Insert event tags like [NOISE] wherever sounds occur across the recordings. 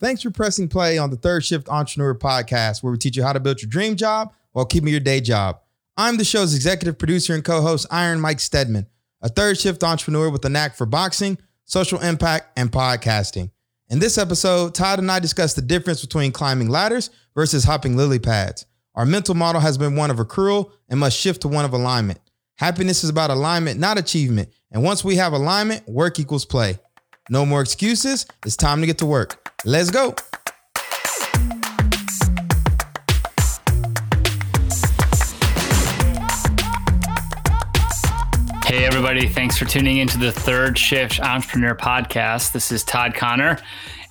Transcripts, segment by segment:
Thanks for pressing play on the Third Shift Entrepreneur podcast, where we teach you how to build your dream job while keeping your day job. I'm the show's executive producer and co host, Iron Mike Stedman, a third shift entrepreneur with a knack for boxing, social impact, and podcasting. In this episode, Todd and I discuss the difference between climbing ladders versus hopping lily pads. Our mental model has been one of accrual and must shift to one of alignment. Happiness is about alignment, not achievement. And once we have alignment, work equals play. No more excuses. It's time to get to work. Let's go. Hey, everybody. Thanks for tuning into the Third Shift Entrepreneur Podcast. This is Todd Connor,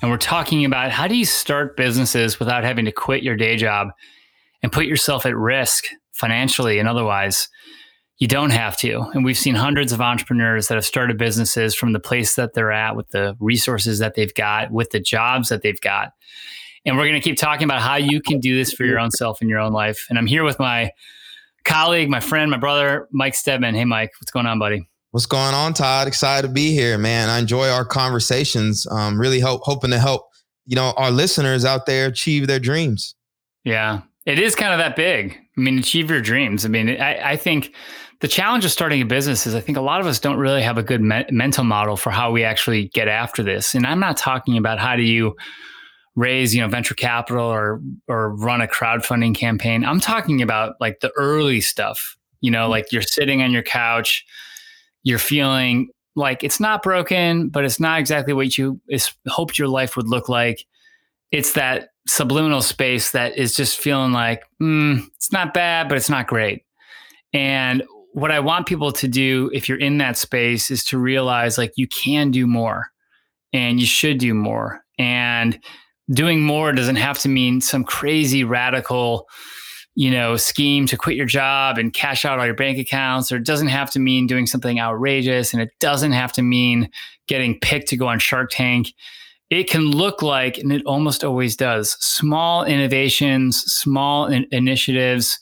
and we're talking about how do you start businesses without having to quit your day job and put yourself at risk financially and otherwise. You don't have to. And we've seen hundreds of entrepreneurs that have started businesses from the place that they're at with the resources that they've got, with the jobs that they've got. And we're going to keep talking about how you can do this for your own self in your own life. And I'm here with my colleague, my friend, my brother, Mike Stedman. Hey, Mike, what's going on, buddy? What's going on, Todd? Excited to be here, man. I enjoy our conversations. Um, really hope hoping to help you know our listeners out there achieve their dreams. Yeah, it is kind of that big. I mean, achieve your dreams. I mean, I, I think the challenge of starting a business is I think a lot of us don't really have a good me- mental model for how we actually get after this. And I'm not talking about how do you raise, you know, venture capital or or run a crowdfunding campaign. I'm talking about like the early stuff. You know, mm-hmm. like you're sitting on your couch, you're feeling like it's not broken, but it's not exactly what you is, hoped your life would look like. It's that subliminal space that is just feeling like mm, it's not bad, but it's not great. And what I want people to do if you're in that space is to realize like you can do more and you should do more. And doing more doesn't have to mean some crazy radical, you know, scheme to quit your job and cash out all your bank accounts, or it doesn't have to mean doing something outrageous, and it doesn't have to mean getting picked to go on Shark Tank. It can look like, and it almost always does, small innovations, small in- initiatives,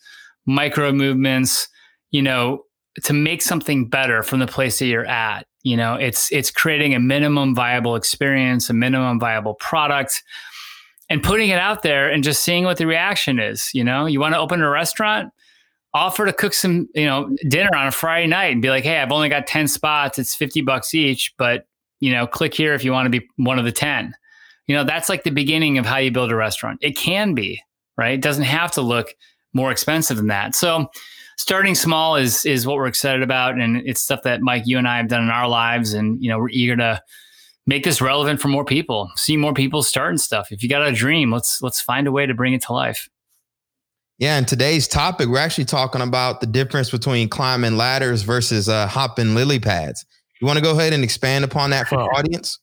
micro movements, you know, to make something better from the place that you're at. You know, it's it's creating a minimum viable experience, a minimum viable product, and putting it out there and just seeing what the reaction is. You know, you want to open a restaurant, offer to cook some, you know, dinner on a Friday night and be like, hey, I've only got 10 spots, it's 50 bucks each, but you know, click here if you want to be one of the 10. You know, that's like the beginning of how you build a restaurant. It can be, right? It doesn't have to look more expensive than that. So starting small is is what we're excited about, and it's stuff that Mike, you and I have done in our lives, and you know we're eager to make this relevant for more people. See more people starting stuff. If you got a dream, let's let's find a way to bring it to life. Yeah, in today's topic, we're actually talking about the difference between climbing ladders versus uh, hopping lily pads. You want to go ahead and expand upon that for our [LAUGHS] audience?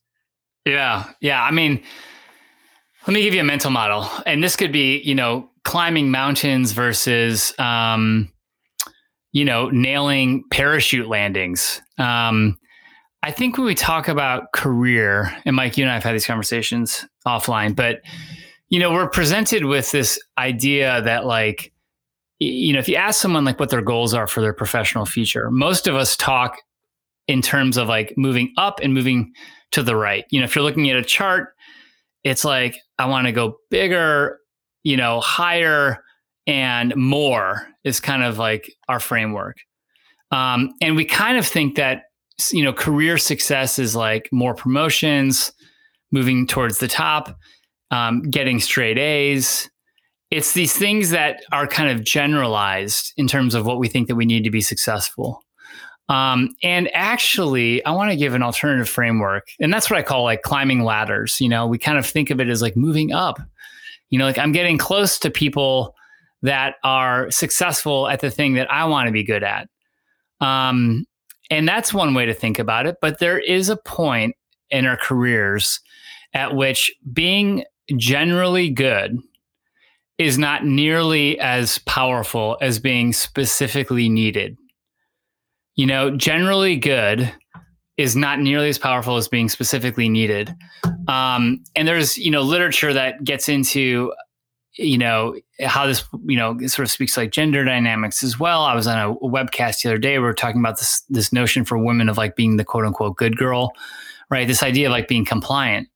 Yeah, yeah. I mean, let me give you a mental model, and this could be, you know, climbing mountains versus um, you know, nailing parachute landings. Um, I think when we talk about career, and Mike, you and I have had these conversations offline, but you know, we're presented with this idea that like, you know, if you ask someone like what their goals are for their professional future, most of us talk in terms of like moving up and moving to the right. You know, if you're looking at a chart, it's like I want to go bigger, you know, higher and more is kind of like our framework. Um, and we kind of think that you know career success is like more promotions, moving towards the top, um, getting straight A's. It's these things that are kind of generalized in terms of what we think that we need to be successful. Um, and actually, I want to give an alternative framework, and that's what I call like climbing ladders. You know, we kind of think of it as like moving up. You know, like I'm getting close to people that are successful at the thing that I want to be good at. Um, and that's one way to think about it. But there is a point in our careers at which being generally good is not nearly as powerful as being specifically needed. You know, generally good is not nearly as powerful as being specifically needed. Um, and there's, you know, literature that gets into you know how this you know sort of speaks like gender dynamics as well i was on a webcast the other day we were talking about this this notion for women of like being the quote unquote good girl right this idea of like being compliant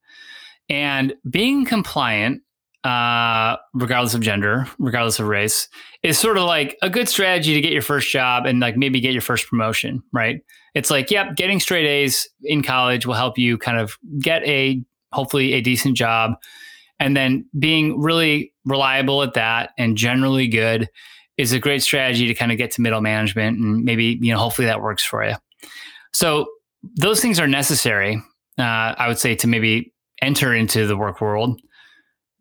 And being compliant, uh, regardless of gender, regardless of race, is sort of like a good strategy to get your first job and like maybe get your first promotion, right? It's like, yep, getting straight A's in college will help you kind of get a hopefully a decent job. And then being really reliable at that and generally good is a great strategy to kind of get to middle management and maybe, you know, hopefully that works for you. So those things are necessary, uh, I would say, to maybe enter into the work world,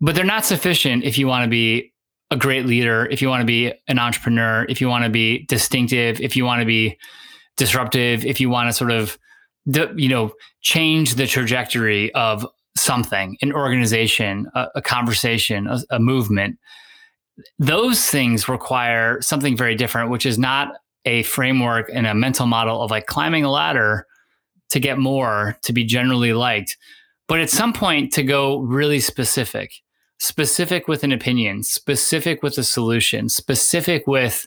but they're not sufficient if you want to be a great leader, if you want to be an entrepreneur, if you want to be distinctive, if you want to be disruptive, if you want to sort of, you know, change the trajectory of something, an organization, a, a conversation, a, a movement. Those things require something very different, which is not a framework and a mental model of like climbing a ladder to get more, to be generally liked, but at some point to go really specific, specific with an opinion, specific with a solution, specific with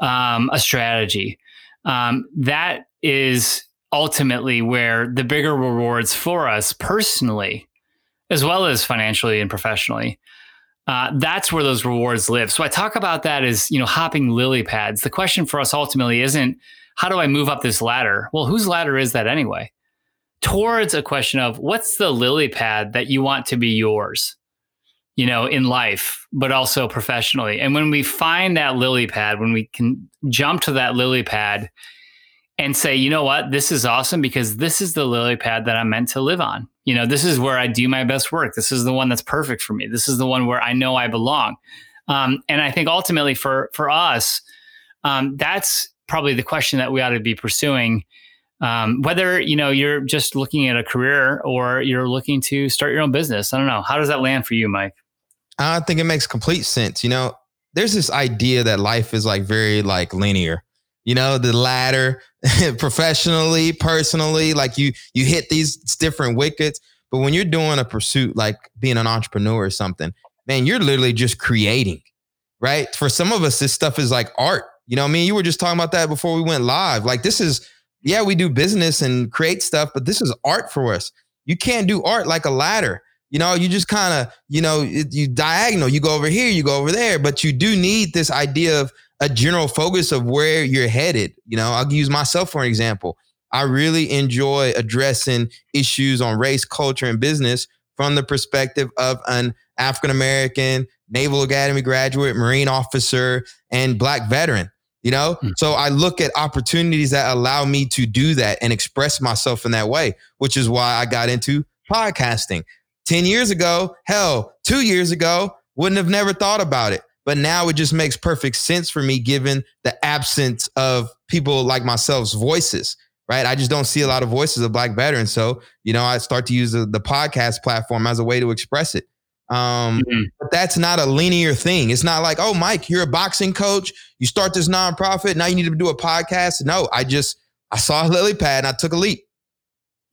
um, a strategy. Um, that is ultimately where the bigger rewards for us personally, as well as financially and professionally, uh, that's where those rewards live. So I talk about that as you know hopping lily pads. The question for us ultimately isn't how do I move up this ladder? Well, whose ladder is that anyway? Towards a question of what's the lily pad that you want to be yours, you know, in life, but also professionally. And when we find that lily pad, when we can jump to that lily pad and say, you know what, this is awesome because this is the lily pad that I'm meant to live on. You know, this is where I do my best work. This is the one that's perfect for me. This is the one where I know I belong. Um, and I think ultimately for for us, um, that's probably the question that we ought to be pursuing. Um, whether you know you're just looking at a career or you're looking to start your own business, I don't know. How does that land for you, Mike? I think it makes complete sense. You know, there's this idea that life is like very like linear you know the ladder [LAUGHS] professionally personally like you you hit these different wickets. But when you're doing a pursuit like being an entrepreneur or something man you're literally just creating right? For some of us this stuff is like art. You know i mean? You were just talking about that before we went live. Like this is yeah we do business and create stuff but this is art for us. You can't do art like a ladder. You know you just kind of you know you diagonal you go over here you go over there but you do need this idea of a general focus of where you're headed. You know, I'll use myself for an example. I really enjoy addressing issues on race, culture, and business from the perspective of an African American Naval Academy graduate, Marine officer, and Black veteran. You know, mm. so I look at opportunities that allow me to do that and express myself in that way, which is why I got into podcasting. 10 years ago, hell, two years ago, wouldn't have never thought about it. But now it just makes perfect sense for me given the absence of people like myself's voices, right? I just don't see a lot of voices of black veterans. So, you know, I start to use the, the podcast platform as a way to express it. Um, mm-hmm. But that's not a linear thing. It's not like, oh, Mike, you're a boxing coach. You start this nonprofit. Now you need to do a podcast. No, I just, I saw a lily pad and I took a leap.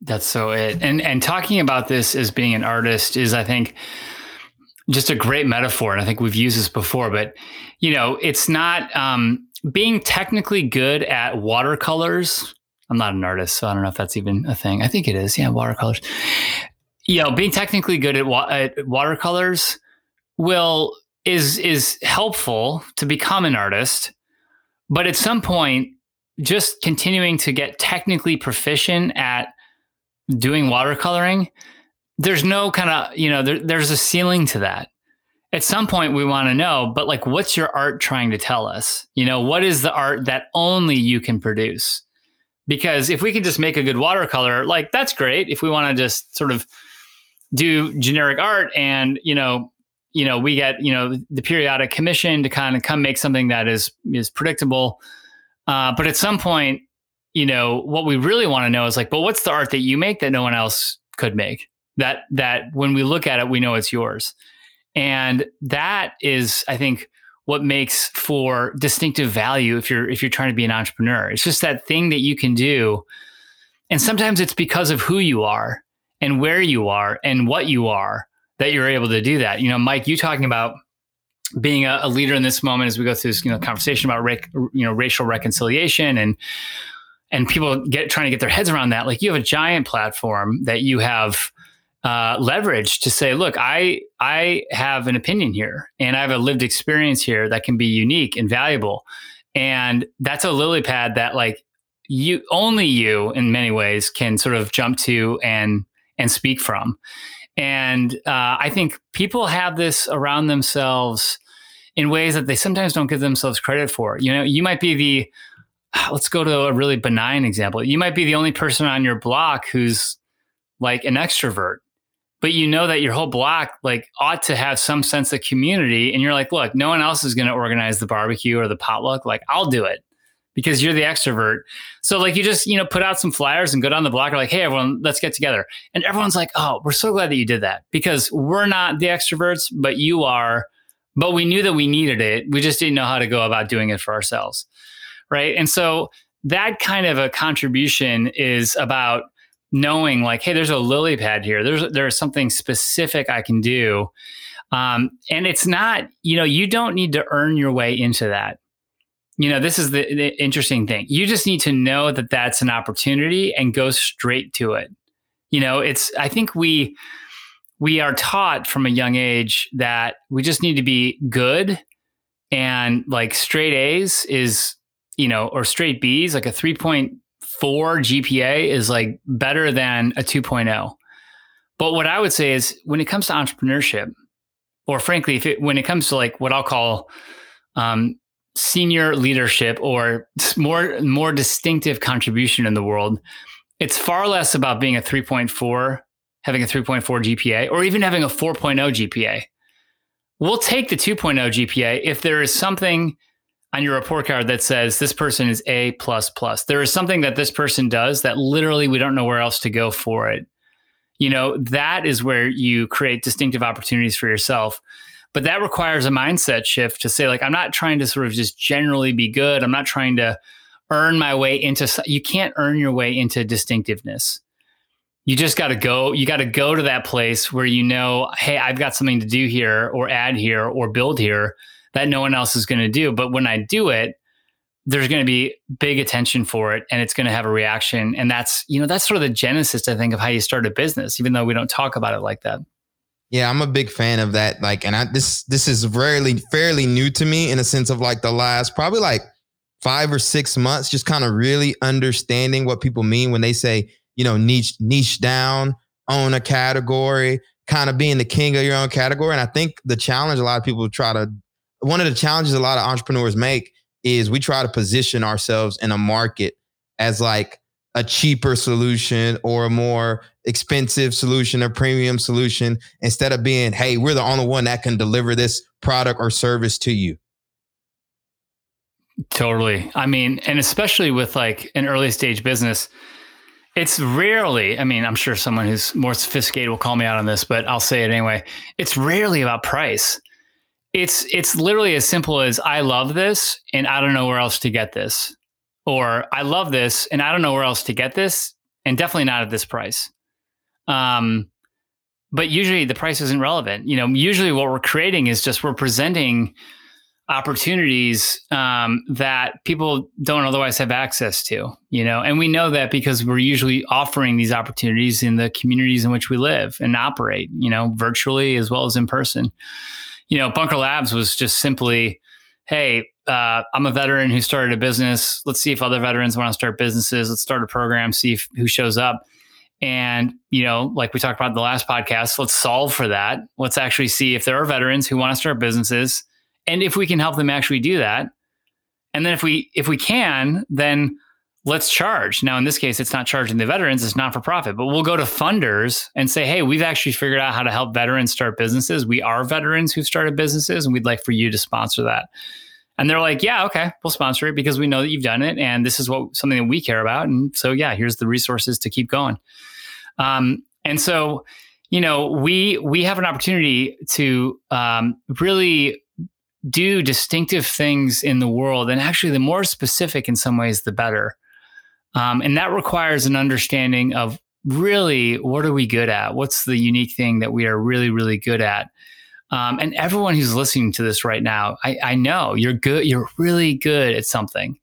That's so it. And and talking about this as being an artist is, I think, just a great metaphor. And I think we've used this before, but you know, it's not um, being technically good at watercolors. I'm not an artist, so I don't know if that's even a thing. I think it is. Yeah, watercolors. You know, being technically good at, wa- at watercolors will is is helpful to become an artist, but at some point, just continuing to get technically proficient at doing watercoloring there's no kind of you know there, there's a ceiling to that. At some point we want to know but like what's your art trying to tell us? You know what is the art that only you can produce? Because if we can just make a good watercolor like that's great. If we want to just sort of do generic art and you know you know we get you know the periodic commission to kind of come make something that is is predictable. Uh, but at some point you know what we really want to know is like but what's the art that you make that no one else could make that that when we look at it, we know it's yours. And that is, I think, what makes for distinctive value if you're if you're trying to be an entrepreneur. It's just that thing that you can do. And sometimes it's because of who you are and where you are and what you are that you're able to do that. You know, Mike, you talking about being a, a leader in this moment as we go through this, you know, conversation about you know racial reconciliation and and people get trying to get their heads around that. Like you have a giant platform that you have uh, leverage to say, look, I I have an opinion here, and I have a lived experience here that can be unique and valuable, and that's a lily pad that like you only you in many ways can sort of jump to and and speak from, and uh, I think people have this around themselves in ways that they sometimes don't give themselves credit for. You know, you might be the [SIGHS] let's go to a really benign example. You might be the only person on your block who's like an extrovert but you know that your whole block like ought to have some sense of community and you're like look no one else is going to organize the barbecue or the potluck like i'll do it because you're the extrovert. So like you just you know put out some flyers and go down the block or like hey everyone let's get together. And everyone's like oh we're so glad that you did that because we're not the extroverts but you are but we knew that we needed it. We just didn't know how to go about doing it for ourselves. Right? And so that kind of a contribution is about knowing like, hey, there's a lily pad here. There's there's something specific I can do. Um, and it's not, you know, you don't need to earn your way into that. You know, this is the, the interesting thing. You just need to know that that's an opportunity and go straight to it. You know, it's, I think we, we are taught from a young age that we just need to be good and like straight A's is, you know, or straight B's, like a 3.0 four GPA is like better than a 2.0. But what I would say is when it comes to entrepreneurship, or frankly, if it, when it comes to like what I'll call um, senior leadership or more more distinctive contribution in the world, it's far less about being a 3.4, having a 3.4 GPA, or even having a 4.0 GPA. We'll take the 2.0 GPA if there is something on your report card that says this person is A plus plus. There is something that this person does that literally we don't know where else to go for it. You know, that is where you create distinctive opportunities for yourself. But that requires a mindset shift to say, like, I'm not trying to sort of just generally be good. I'm not trying to earn my way into, you can't earn your way into distinctiveness. You just got to go, you got to go to that place where you know, hey, I've got something to do here or add here or build here that no one else is going to do. But when I do it, there's going to be big attention for it and it's going to have a reaction. And that's, you know, that's sort of the genesis, I think, of how you start a business, even though we don't talk about it like that. Yeah, I'm a big fan of that. Like, and I this this is fairly fairly new to me in a sense of like the last probably like five or six months, just kind of really understanding what people mean when they say, you know, niche niche down, own a category, kind of being the king of your own category. And I think the challenge a lot of people try to one of the challenges a lot of entrepreneurs make is we try to position ourselves in a market as like a cheaper solution or a more expensive solution or premium solution instead of being, hey, we're the only one that can deliver this product or service to you. Totally. I mean, and especially with like an early stage business, it's rarely, I mean, I'm sure someone who's more sophisticated will call me out on this, but I'll say it anyway. It's rarely about price it's it's literally as simple as I love this and I don't know where else to get this. Or I love this and I don't know where else to get this and definitely not at this price. Um but usually the price isn't relevant. You know, usually what we're creating is just we're presenting opportunities um, that people don't otherwise have access to, you know, and we know that because we're usually offering these opportunities in the communities in which we live and operate, you know, virtually as well as in person you know, Bunker Labs was just simply, hey, uh, I'm a veteran who started a business. Let's see if other veterans want to start businesses. Let's start a program, see if, who shows up. And, you know, like we talked about in the last podcast, let's solve for that. Let's actually see if there are veterans who want to start businesses and if we can help them actually do that. And then if we if we can, then let's charge. Now, in this case, it's not charging the veterans, it's not for profit, but we'll go to funders and say, hey, we've actually figured out how to help veterans start businesses. We are veterans who've started businesses, and we'd like for you to sponsor that. And they're like, yeah, okay, we'll sponsor it because we know that you've done it. And this is what something that we care about. And so, yeah, here's the resources to keep going. Um, and so, you know, we we have an opportunity to um, really do distinctive things in the world and actually the more specific in some ways the better um, and that requires an understanding of really what are we good at? What's the unique thing that we are really, really good at? Um, and everyone who's listening to this right now, I, I know you're good. You're really good at something.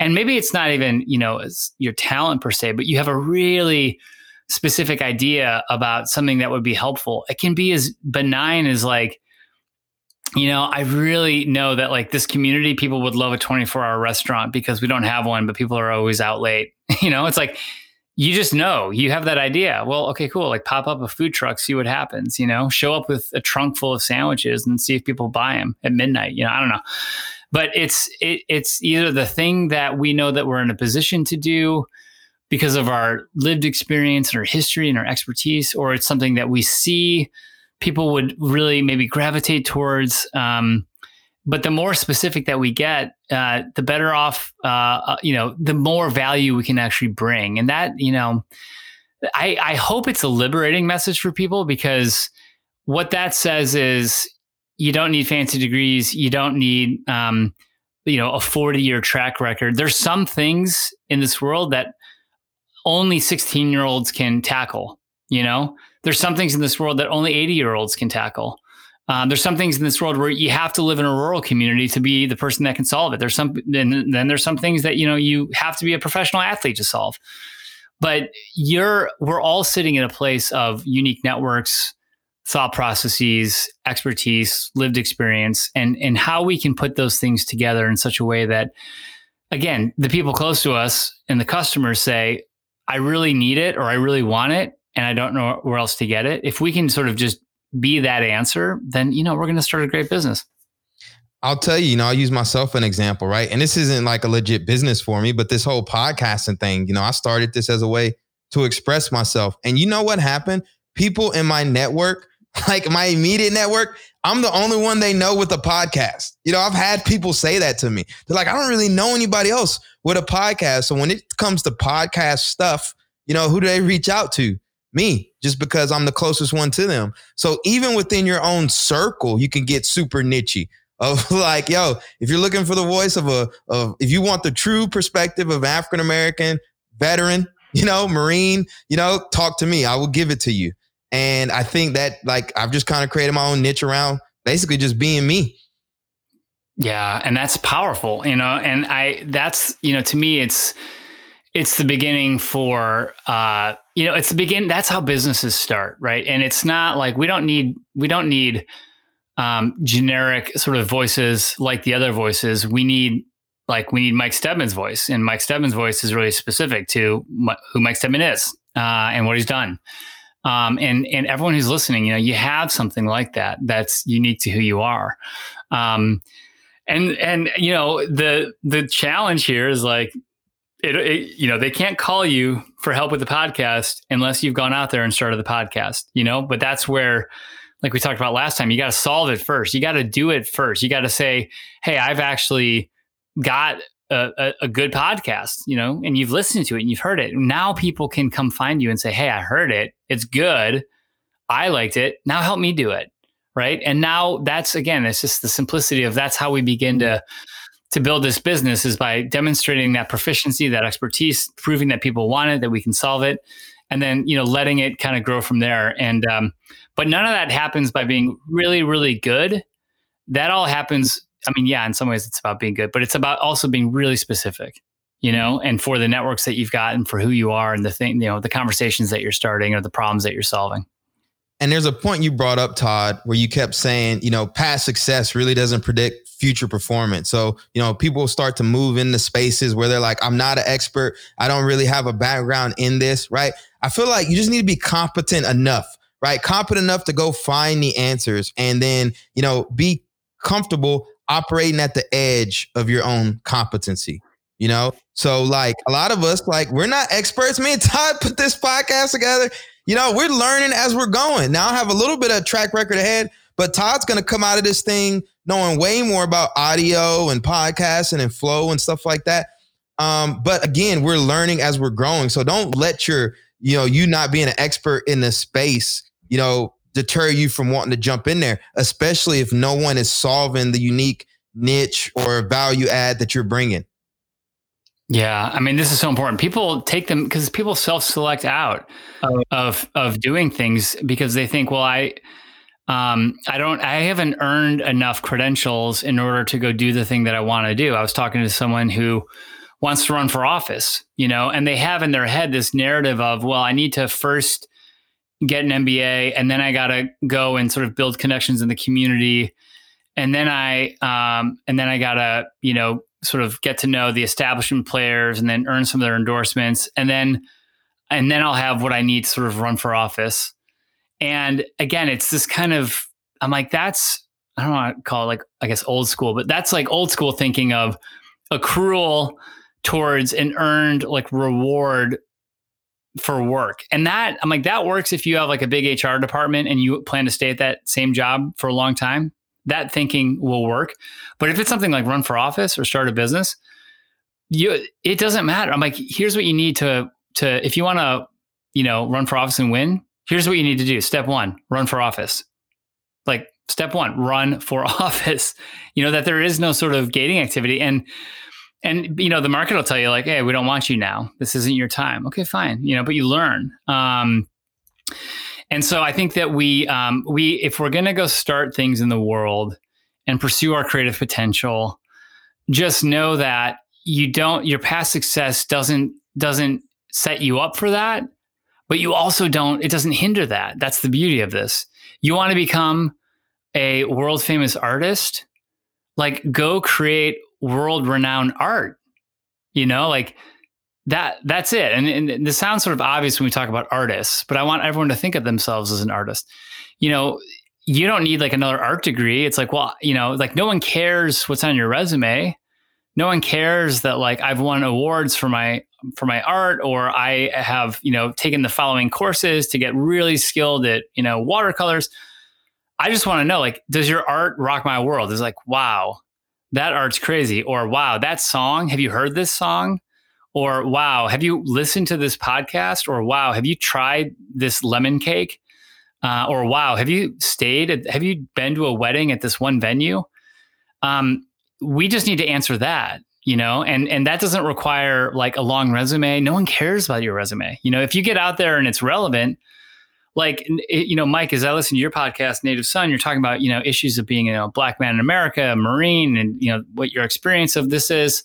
And maybe it's not even, you know, your talent per se, but you have a really specific idea about something that would be helpful. It can be as benign as like, you know, I really know that like this community, people would love a 24 hour restaurant because we don't have one, but people are always out late. [LAUGHS] You know, it's like you just know you have that idea. Well, okay, cool. Like pop up a food truck, see what happens. You know, show up with a trunk full of sandwiches and see if people buy them at midnight. You know, I don't know, but it's it, it's either the thing that we know that we're in a position to do because of our lived experience and our history and our expertise, or it's something that we see people would really maybe gravitate towards. Um, but the more specific that we get, uh, the better off, uh, uh, you know, the more value we can actually bring. And that, you know, I, I hope it's a liberating message for people because what that says is you don't need fancy degrees. You don't need, um, you know, a 40 year track record. There's some things in this world that only 16 year olds can tackle, you know, there's some things in this world that only 80 year olds can tackle. Um, there's some things in this world where you have to live in a rural community to be the person that can solve it. There's some, then, then there's some things that, you know, you have to be a professional athlete to solve. But you're, we're all sitting in a place of unique networks, thought processes, expertise, lived experience, and, and how we can put those things together in such a way that, again, the people close to us and the customers say, I really need it or I really want it and I don't know where else to get it. If we can sort of just be that answer, then you know we're going to start a great business. I'll tell you, you know, I'll use myself an example, right? And this isn't like a legit business for me, but this whole podcasting thing, you know, I started this as a way to express myself. And you know what happened? People in my network, [LAUGHS] like my immediate network, I'm the only one they know with a podcast. You know, I've had people say that to me. They're like, I don't really know anybody else with a podcast. So when it comes to podcast stuff, you know, who do they reach out to? Me just because I'm the closest one to them. So even within your own circle, you can get super nichey of [LAUGHS] like, yo, if you're looking for the voice of a, of if you want the true perspective of African American veteran, [LAUGHS] you know, Marine, you know, talk to me. I will give it to you. And I think that like I've just kind of created my own niche around basically just being me. Yeah, and that's powerful, you know, and I that's, you know, to me it's it's the beginning for uh you know it's the begin that's how businesses start right? And it's not like we don't need we don't need um generic sort of voices like the other voices. We need like we need mike stedman's voice and mike stedman's voice is really specific to who mike stedman is uh, and what he's done. Um, and and everyone who's listening you know you have something like that that's unique to who you are. Um, and and you know the the challenge here is like it, it, you know they can't call you for help with the podcast unless you've gone out there and started the podcast you know? But that's where like we talked about last time you got to solve it first. You got to do it first. You got to say hey i've actually got a, a, a, good podcast you know? And you've listened to it and you've heard it. Now people can come find you and say hey i heard it. It's good. I liked it. Now help me do it. Right? And now that's again it's just the simplicity of that's how we begin to to build this business is by demonstrating that proficiency, that expertise, proving that people want it, that we can solve it, and then you know letting it kind of grow from there. And um, but none of that happens by being really, really good. That all happens. I mean, yeah, in some ways it's about being good, but it's about also being really specific, you know, and for the networks that you've got and for who you are and the thing, you know, the conversations that you're starting or the problems that you're solving. And there's a point you brought up, Todd, where you kept saying, you know, past success really doesn't predict future performance. So, you know, people start to move into spaces where they're like, I'm not an expert. I don't really have a background in this, right? I feel like you just need to be competent enough, right? Competent enough to go find the answers and then, you know, be comfortable operating at the edge of your own competency. You know, so like a lot of us, like we're not experts. Me and Todd put this podcast together you know, we're learning as we're going. Now I have a little bit of track record ahead, but Todd's going to come out of this thing knowing way more about audio and podcasting and flow and stuff like that. Um, but again, we're learning as we're growing. So don't let your, you know, you not being an expert in the space, you know, deter you from wanting to jump in there, especially if no one is solving the unique niche or value add that you're bringing. Yeah, I mean, this is so important. People take them because people self-select out of, of of doing things because they think, well, I, um, I don't, I haven't earned enough credentials in order to go do the thing that I want to do. I was talking to someone who wants to run for office, you know, and they have in their head this narrative of, well, I need to first get an MBA and then I got to go and sort of build connections in the community. And then I, um, and then I got to, you know, sort of get to know the establishment players and then earn some of their endorsements. And then, and then I'll have what I need to sort of run for office. And again, it's this kind of, I'm like, that's, I don't want to call it like, I guess old school, but that's like old school thinking of accrual towards an earned like reward for work. And that, I'm like, that works if you have like a big HR department and you plan to stay at that same job for a long time. That thinking will work. But if it's something like run for office or start a business, you it doesn't matter. I'm like, here's what you need to to if you want to, you know, run for office and win, here's what you need to do. Step one, run for office. Like step one, run for [LAUGHS] office. You know, that there is no sort of gating activity. And and you know, the market will tell you, like, hey, we don't want you now. This isn't your time. Okay, fine. You know, but you learn. Um and so I think that we um we if we're gonna go start things in the world and pursue our creative potential, just know that you don't your past success doesn't doesn't set you up for that but you also don't it doesn't hinder that. That's the beauty of this. You want to become a world famous artist? Like go create world renowned art you know? Like that that's it and, and this sounds sort of obvious when we talk about artists but i want everyone to think of themselves as an artist you know you don't need like another art degree it's like well you know like no one cares what's on your resume no one cares that like I've won awards for my for my art or I have, you know, taken the following courses to get really skilled at, you know, watercolors. I just want to know like does your art rock my world? Is like, wow, that art's crazy or wow, that song, have you heard this song? Or wow, have you listened to this podcast? Or wow, have you tried this lemon cake? Uh, or wow, have you stayed? At, have you been to a wedding at this one venue? Um, we just need to answer that you know and and that doesn't require like a long resume no one cares about your resume you know if you get out there and it's relevant like you know mike as i listen to your podcast native son you're talking about you know issues of being you know black man in america a marine and you know what your experience of this is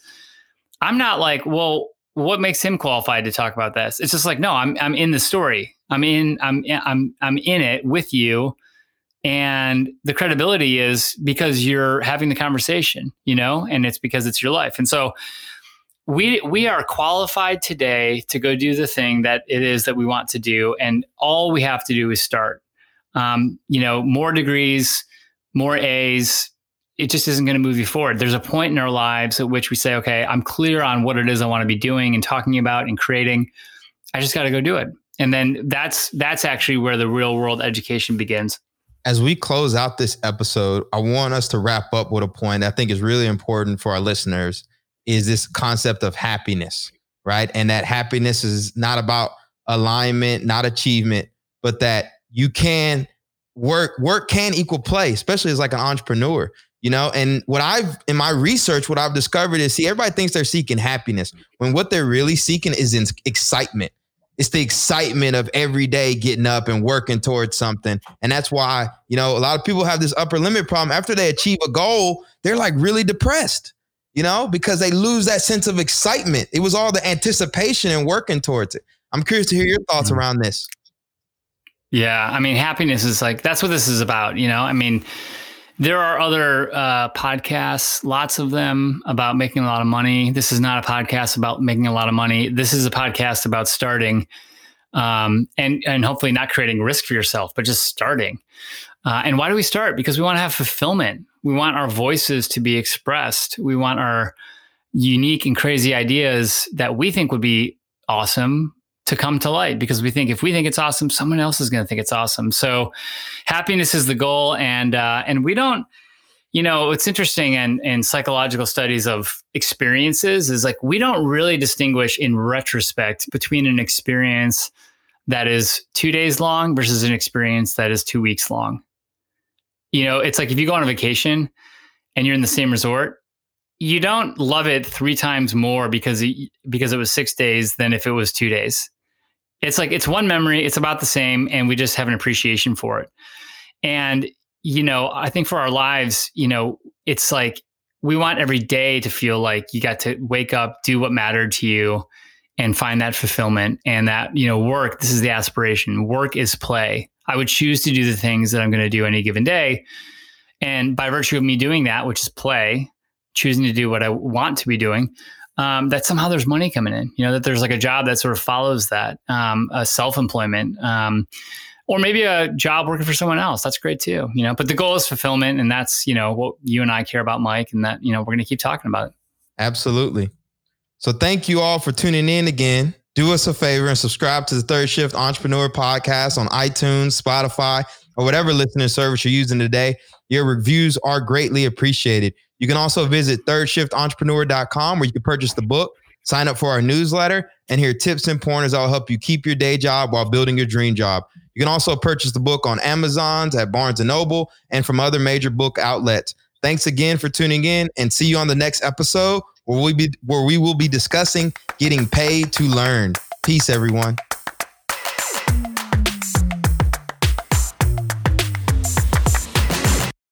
i'm not like well what makes him qualified to talk about this? It's just like no i'm i'm in the story. I'm in i'm i'm i'm in it with you. And the credibility is because you're having the conversation you know and it's because it's your life. And so we we are qualified today to go do the thing that it is that we want to do. And all we have to do is start. Um, you know more degrees more a's it just isn't going to move you forward. There's a point in our lives at which we say okay i'm clear on what it is i want to be doing and talking about and creating. I just got to go do it. And then that's that's actually where the real world education begins. As we close out this episode, I want us to wrap up with a point I think is really important for our listeners is this concept of happiness, right? And that happiness is not about alignment, not achievement, but that you can work work can equal play, especially as like an entrepreneur, you know? And what I've in my research what I've discovered is see everybody thinks they're seeking happiness when what they're really seeking is in excitement it's the excitement of every day getting up and working towards something. And that's why, you know, a lot of people have this upper limit problem. After they achieve a goal, they're like really depressed, you know, because they lose that sense of excitement. It was all the anticipation and working towards it. I'm curious to hear your thoughts mm-hmm. around this. Yeah. I mean, happiness is like, that's what this is about, you know? I mean, there are other uh, podcasts, lots of them about making a lot of money. This is not a podcast about making a lot of money. This is a podcast about starting, um, and and hopefully not creating risk for yourself, but just starting. Uh, and why do we start? Because we want to have fulfillment. We want our voices to be expressed. We want our unique and crazy ideas that we think would be awesome to come to light because we think if we think it's awesome, someone else is going to think it's awesome. So happiness is the goal. And, uh, and we don't, you know, it's interesting in, in psychological studies of experiences is like we don't really distinguish in retrospect between an experience that is two days long versus an experience that is two weeks long. You know, it's like if you go on a vacation and you're in the same resort, you don't love it three times more because it, because it was six days than if it was two days it's like it's one memory it's about the same and we just have an appreciation for it and you know i think for our lives you know it's like we want every day to feel like you got to wake up, do what mattered to you, and find that fulfillment and that, you know, work. This is the aspiration. Work is play. I would choose to do the things that I'm going to do any given day. And by virtue of me doing that, which is play, choosing to do what I want to be doing, um, that somehow there's money coming in. You know, that there's like a job that sort of follows that, um, a self employment. Um, or maybe a job working for someone else. That's great too, you know. But the goal is fulfillment, and that's you know what you and I care about, Mike, and that you know we're going to keep talking about it. Absolutely. So thank you all for tuning in again. Do us a favor and subscribe to the Third Shift Entrepreneur Podcast on iTunes, Spotify, or whatever listening service you're using today. Your reviews are greatly appreciated. You can also visit thirdshiftentrepreneur.com where you can purchase the book, sign up for our newsletter, and hear tips and pointers that will help you keep your day job while building your dream job. You can also purchase the book on Amazon's at Barnes Noble and from other major book outlets. Thanks again for tuning in and see you on the next episode where we be where we will be discussing getting paid to learn. Peace everyone.